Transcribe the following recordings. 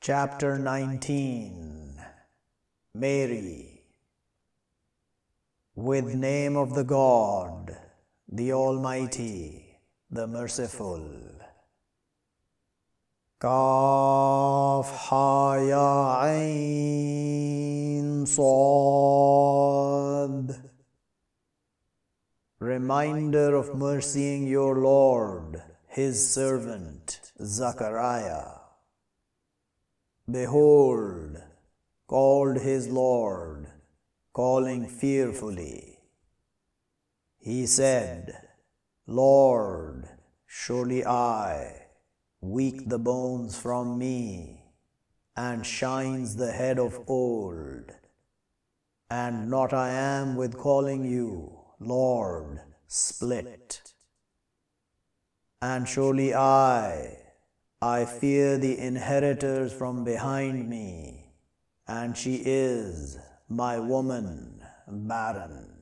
Chapter 19 Mary With name of the God, the Almighty, the Merciful. Kaf Ha Ya Ain Sad Reminder of mercying your Lord, His servant Zachariah. Behold, called his Lord, calling fearfully. He said, Lord, surely I, weak the bones from me, and shines the head of old. And not I am with calling you, Lord, split. And surely I, I fear the inheritors from behind me, and she is my woman barren.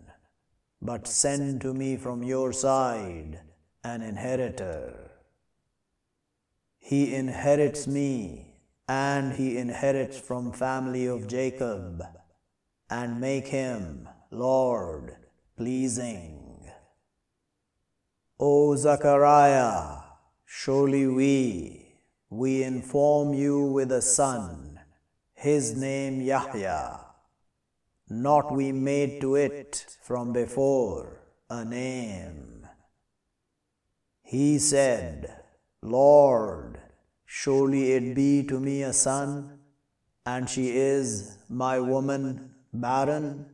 But send to me from your side an inheritor. He inherits me, and he inherits from family of Jacob, and make him Lord pleasing. O Zachariah, surely we we inform you with a son, his name Yahya. Not we made to it from before a name. He said, Lord, surely it be to me a son, and she is my woman barren,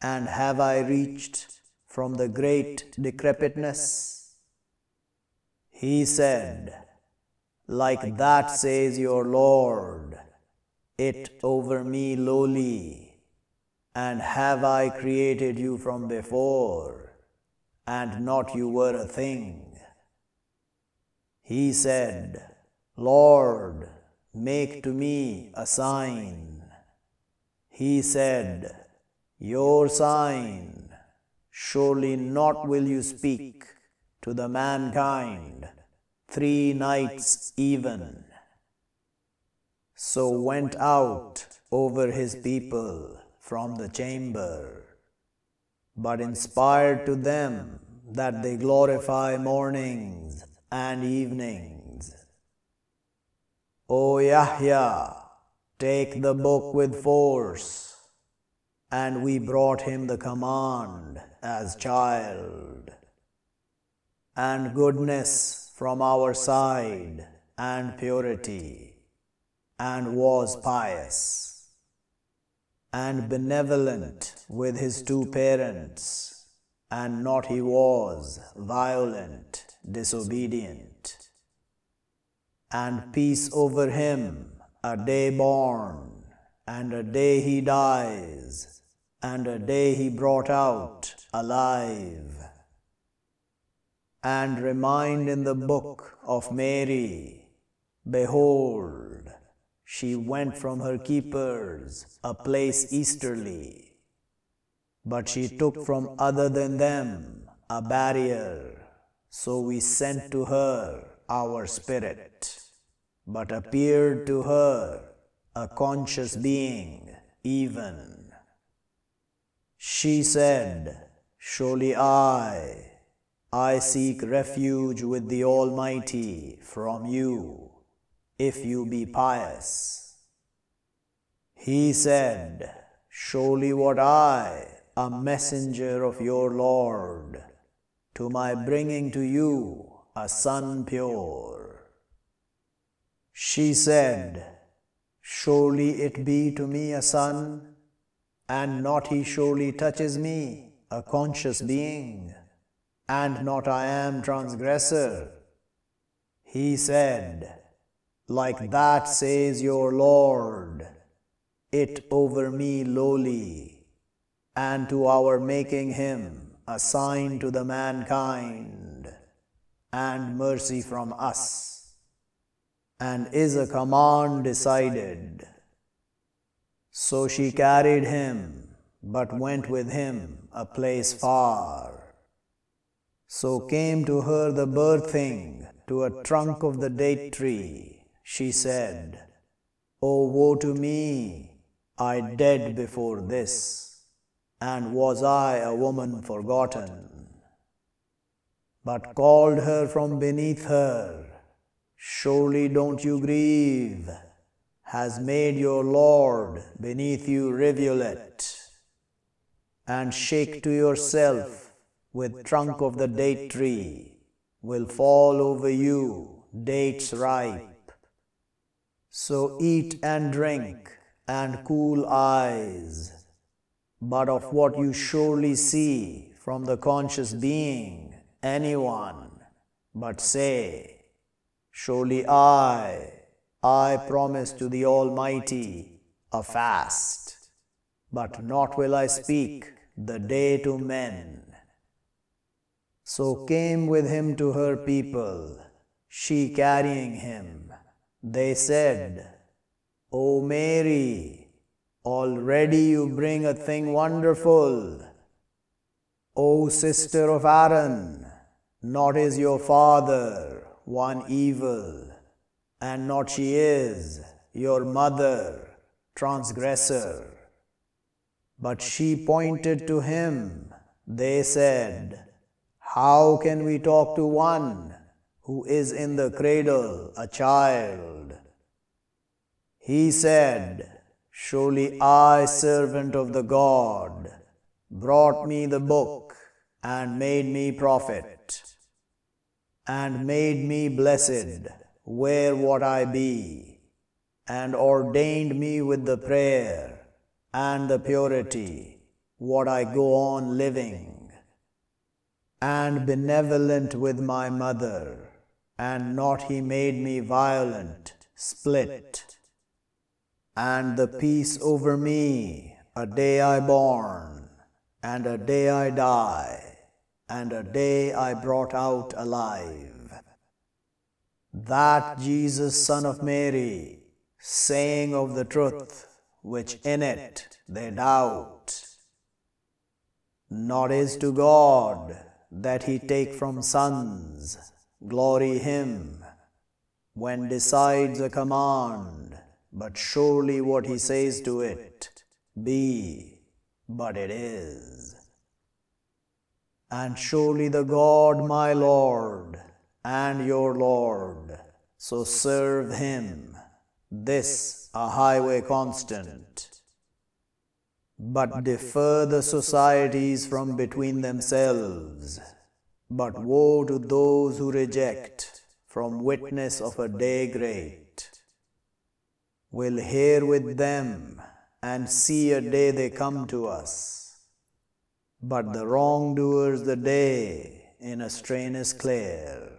and have I reached from the great decrepitness? He said, like that says your Lord, it over me lowly, and have I created you from before, and not you were a thing. He said, Lord, make to me a sign. He said, Your sign, surely not will you speak to the mankind three nights even. So went out over his people from the chamber, but inspired to them that they glorify mornings and evenings. O Yahya, take the book with force. And we brought him the command as child. And goodness from our side and purity, and was pious, and benevolent with his two parents, and not he was violent, disobedient. And peace over him, a day born, and a day he dies, and a day he brought out alive and remind in the book of Mary, Behold, she went from her keepers a place easterly, but she took from other than them a barrier, so we sent to her our spirit, but appeared to her a conscious being even. She said, Surely I, I seek refuge with the Almighty from you, if you be pious. He said, Surely what I, a messenger of your Lord, to my bringing to you a son pure. She said, Surely it be to me a son, and not he surely touches me, a conscious being and not I am transgressor. He said, Like that says your Lord, it over me lowly, and to our making him a sign to the mankind, and mercy from us, and is a command decided. So she carried him, but went with him a place far so came to her the birthing to a trunk of the date tree. She said, Oh, woe to me! I dead before this, and was I a woman forgotten? But called her from beneath her, surely don't you grieve, has made your Lord beneath you rivulet, and shake to yourself with trunk of the date tree, will fall over you dates ripe. So eat and drink and cool eyes, but of what you surely see from the conscious being, anyone, but say, Surely I, I promise to the Almighty a fast, but not will I speak the day to men. So came with him to her people, she carrying him they said, O Mary, already you bring a thing wonderful. O sister of Aaron, not is your father one evil, and not she is your mother transgressor. But she pointed to him. They said, How can we talk to one who is in the cradle, a child. He said, Surely I, servant of the God, brought me the book and made me prophet, and made me blessed where what I be, and ordained me with the prayer and the purity, what I go on living, and benevolent with my mother and not he made me violent, split. And the peace over me, a day I born, and a day I die, and a day I brought out alive. That Jesus, Son of Mary, saying of the truth, which in it they doubt. Not is to God that he take from sons Glory him when decides a command, but surely what he says to it, be, but it is. And surely the God my Lord and your Lord, so serve him, this a highway constant. But defer the societies from between themselves but woe to those who reject from witness of a day great. We'll hear with them and see a day they come to us. But the wrongdoers the day in a strain is clear.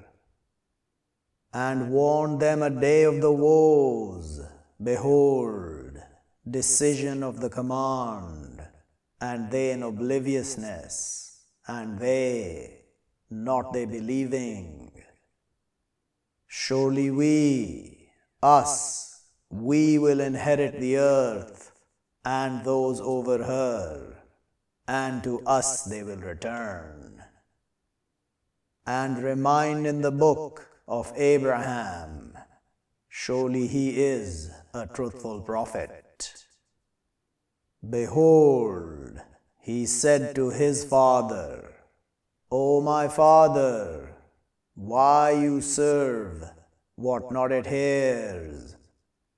And warn them a day of the woes. Behold, decision of the command, and they in obliviousness, and they not they believing. Surely we, us, we will inherit the earth and those over her, and to us they will return. And remind in the book of Abraham, surely he is a truthful prophet. Behold, he said to his father, O my Father, why you serve what not it hears,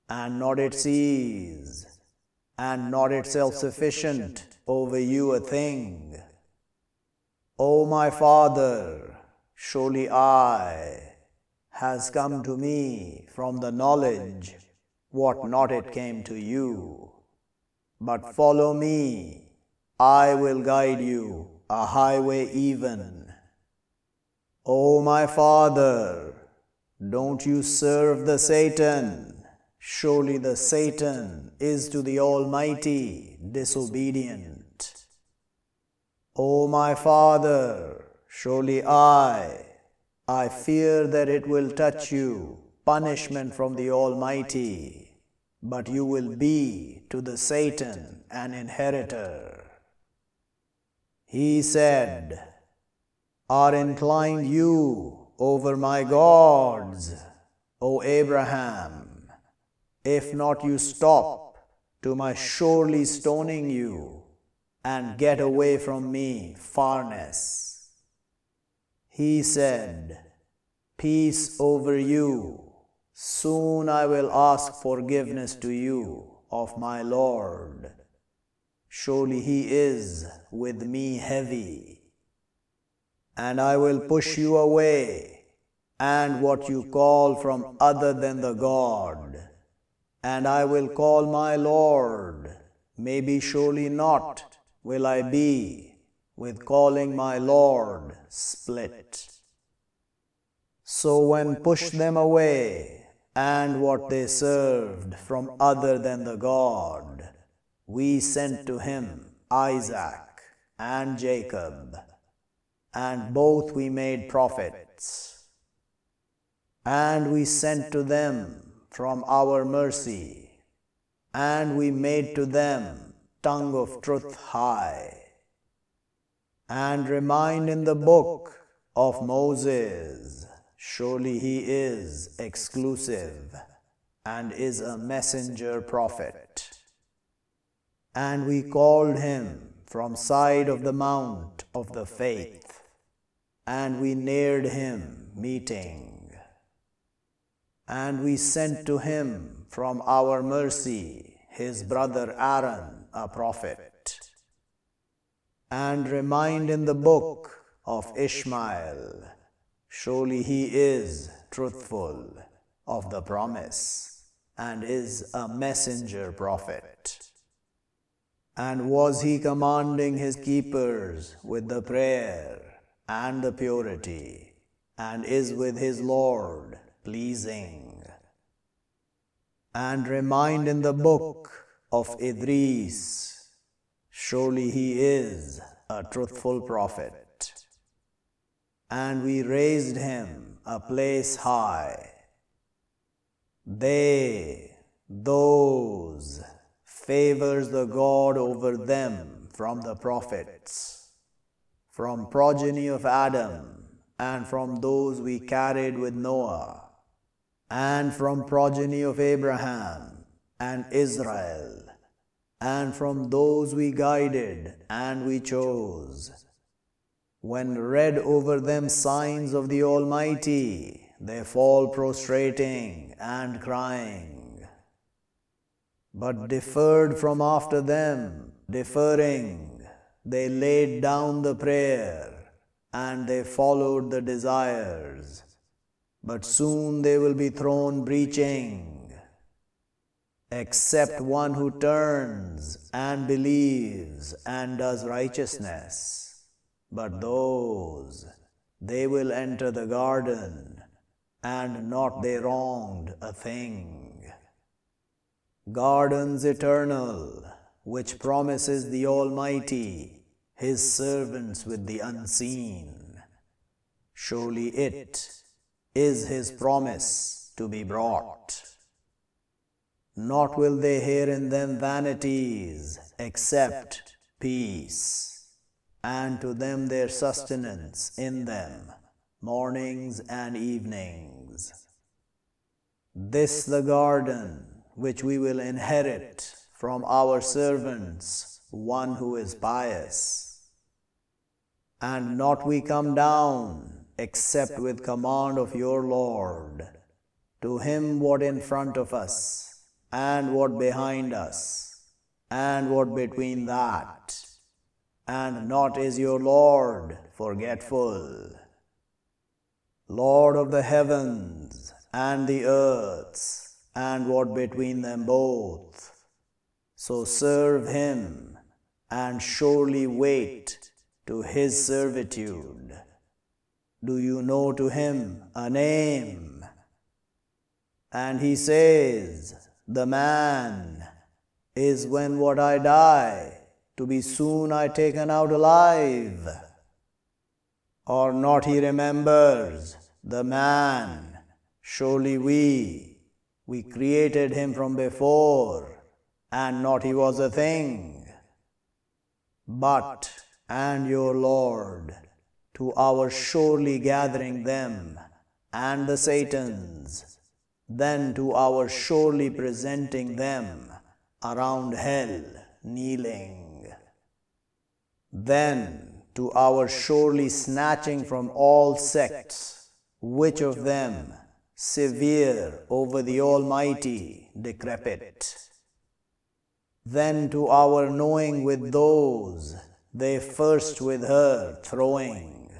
and not it sees, and not it self sufficient over you a thing? O my Father, surely I has come to me from the knowledge what not it came to you. But follow me, I will guide you a highway even. O my Father, don't you serve the Satan. Surely the Satan is to the Almighty disobedient. O my Father, surely I, I fear that it will touch you, punishment from the Almighty, but you will be to the Satan an inheritor. He said, Are inclined you over my gods, O Abraham? if not you stop to my surely stoning you and get away from me, farness. He said, Peace over you. Soon I will ask forgiveness to you of my Lord. Surely he is with me heavy. And I will push you away, and what you call from other than the God. And I will call my Lord. Maybe surely not will I be with calling my Lord split. So when push them away, and what they served from other than the God, we sent to him Isaac and Jacob, and both we made prophets. And we sent to them from our mercy, and we made to them tongue of truth high. And remind in the book of Moses Surely he is exclusive and is a messenger prophet. And we called him from side of the mount of the faith, and we neared him meeting. And we sent to him from our mercy his brother Aaron, a prophet. And remind in the book of Ishmael Surely he is truthful of the promise and is a messenger prophet. And was he commanding his keepers with the prayer and the purity, and is with his Lord pleasing? And remind in the book of Idris, surely he is a truthful prophet and we raised him a place high. They, those, favors the God over them from the prophets, from progeny of Adam, and from those we carried with Noah, and from progeny of Abraham and Israel, and from those we guided and we chose when read over them signs of the Almighty, they fall prostrating and crying. But deferred from after them, deferring, they laid down the prayer and they followed the desires. But soon they will be thrown breaching, except one who turns and believes and does righteousness. But those, they will enter the garden, and not they wronged a thing. Gardens eternal, which promises the Almighty, His servants with the unseen. Surely it is His promise to be brought. Not will they hear in them vanities, except peace and to them their sustenance in them, mornings and evenings. This the garden which we will inherit from our servants, one who is pious. And not we come down except with command of your Lord, to him what in front of us, and what behind us, and what between that and not is your Lord forgetful. Lord of the heavens and the earths, and what between them both. So serve him, and surely wait to his servitude. Do you know to him a name? And he says, The man is when what I die to be soon I taken out alive. Or not he remembers the man, surely we, we created him from before, and not he was a thing. But, and your Lord, to our surely gathering them, and the Satans, then to our surely presenting them around hell kneeling. Then to our surely snatching from all sects, which of them severe over the Almighty decrepit. Then to our knowing with those they first with her throwing.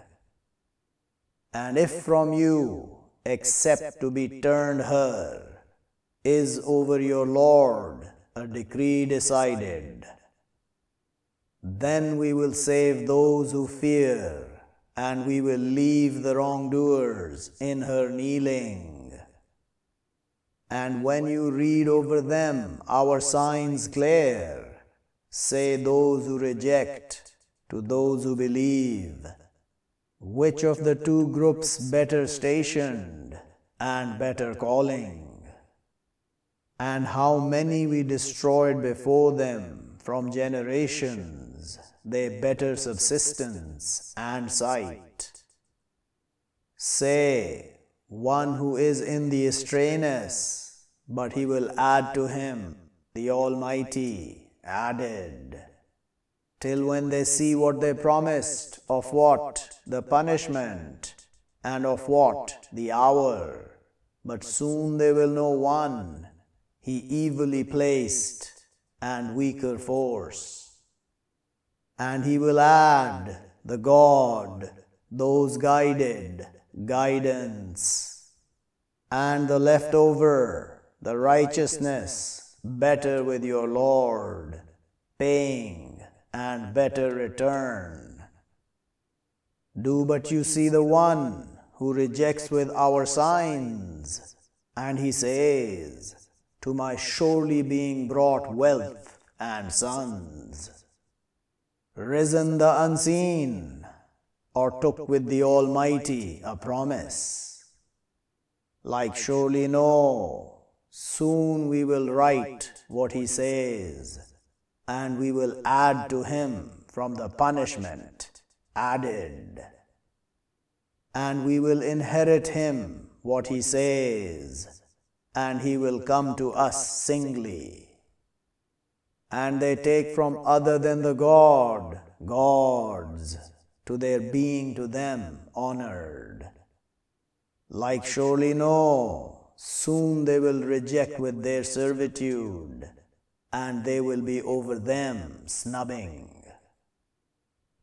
And if from you, except to be turned her, is over your Lord a decree decided, then we will save those who fear, and we will leave the wrongdoers in her kneeling. And when you read over them our signs clear, say those who reject to those who believe, which of the two groups better stationed and better calling? And how many we destroyed before them from generations, they better subsistence and sight. Say, one who is in the estrayness, but he will add to him the Almighty added till when they see what they promised, of what the punishment, and of what the hour. But soon they will know one, he evilly placed, and weaker force. And he will add the God, those guided, guidance, and the leftover, the righteousness, better with your Lord, paying and better return. Do but you see the one who rejects with our signs, and he says, To my surely being brought wealth and sons. Risen the unseen, or took with the Almighty a promise. Like surely no, soon we will write what he says and we will add to him from the punishment added. And we will inherit him what he says, and he will come to us singly. And they take from other than the God, gods, to their being to them honored. Like surely no, soon they will reject with their servitude and they will be over them snubbing.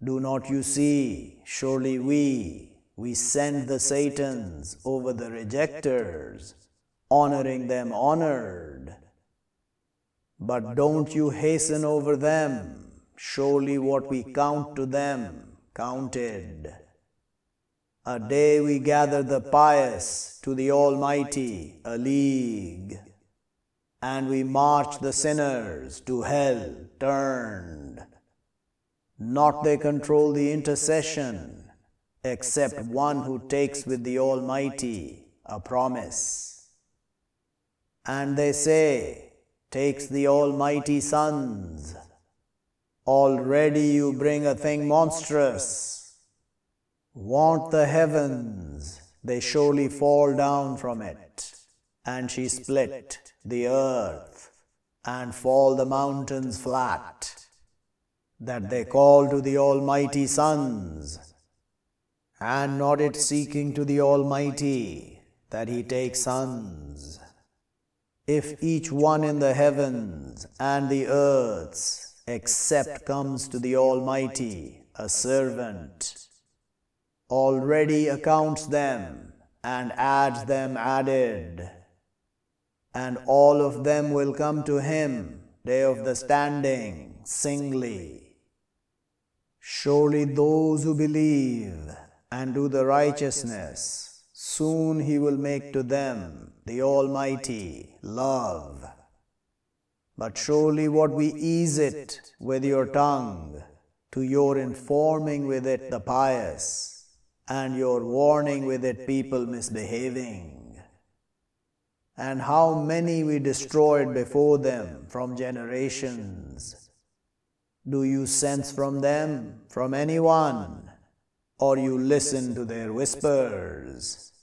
Do not you see, surely we, we send the Satans over the rejectors, honoring them honored. But don't you hasten over them, surely what we count to them counted. A day we gather the pious to the Almighty, a league and we march the sinners to hell turned. Not they control the intercession, except one who takes with the Almighty a promise. And they say, takes the Almighty sons. Already you bring a thing monstrous. Want the heavens, they surely fall down from it. And she split the earth and fall the mountains flat, that they call to the Almighty sons, and not it seeking to the Almighty that He take sons. If each one in the heavens and the earths except comes to the Almighty a servant, already accounts them and adds them added and all of them will come to him, day of the standing, singly. Surely those who believe and do the righteousness, soon he will make to them the Almighty love. But surely what we ease it with your tongue, to your informing with it the pious, and your warning with it people misbehaving and how many we destroyed before them from generations. Do you sense from them, from anyone, or you listen to their whispers?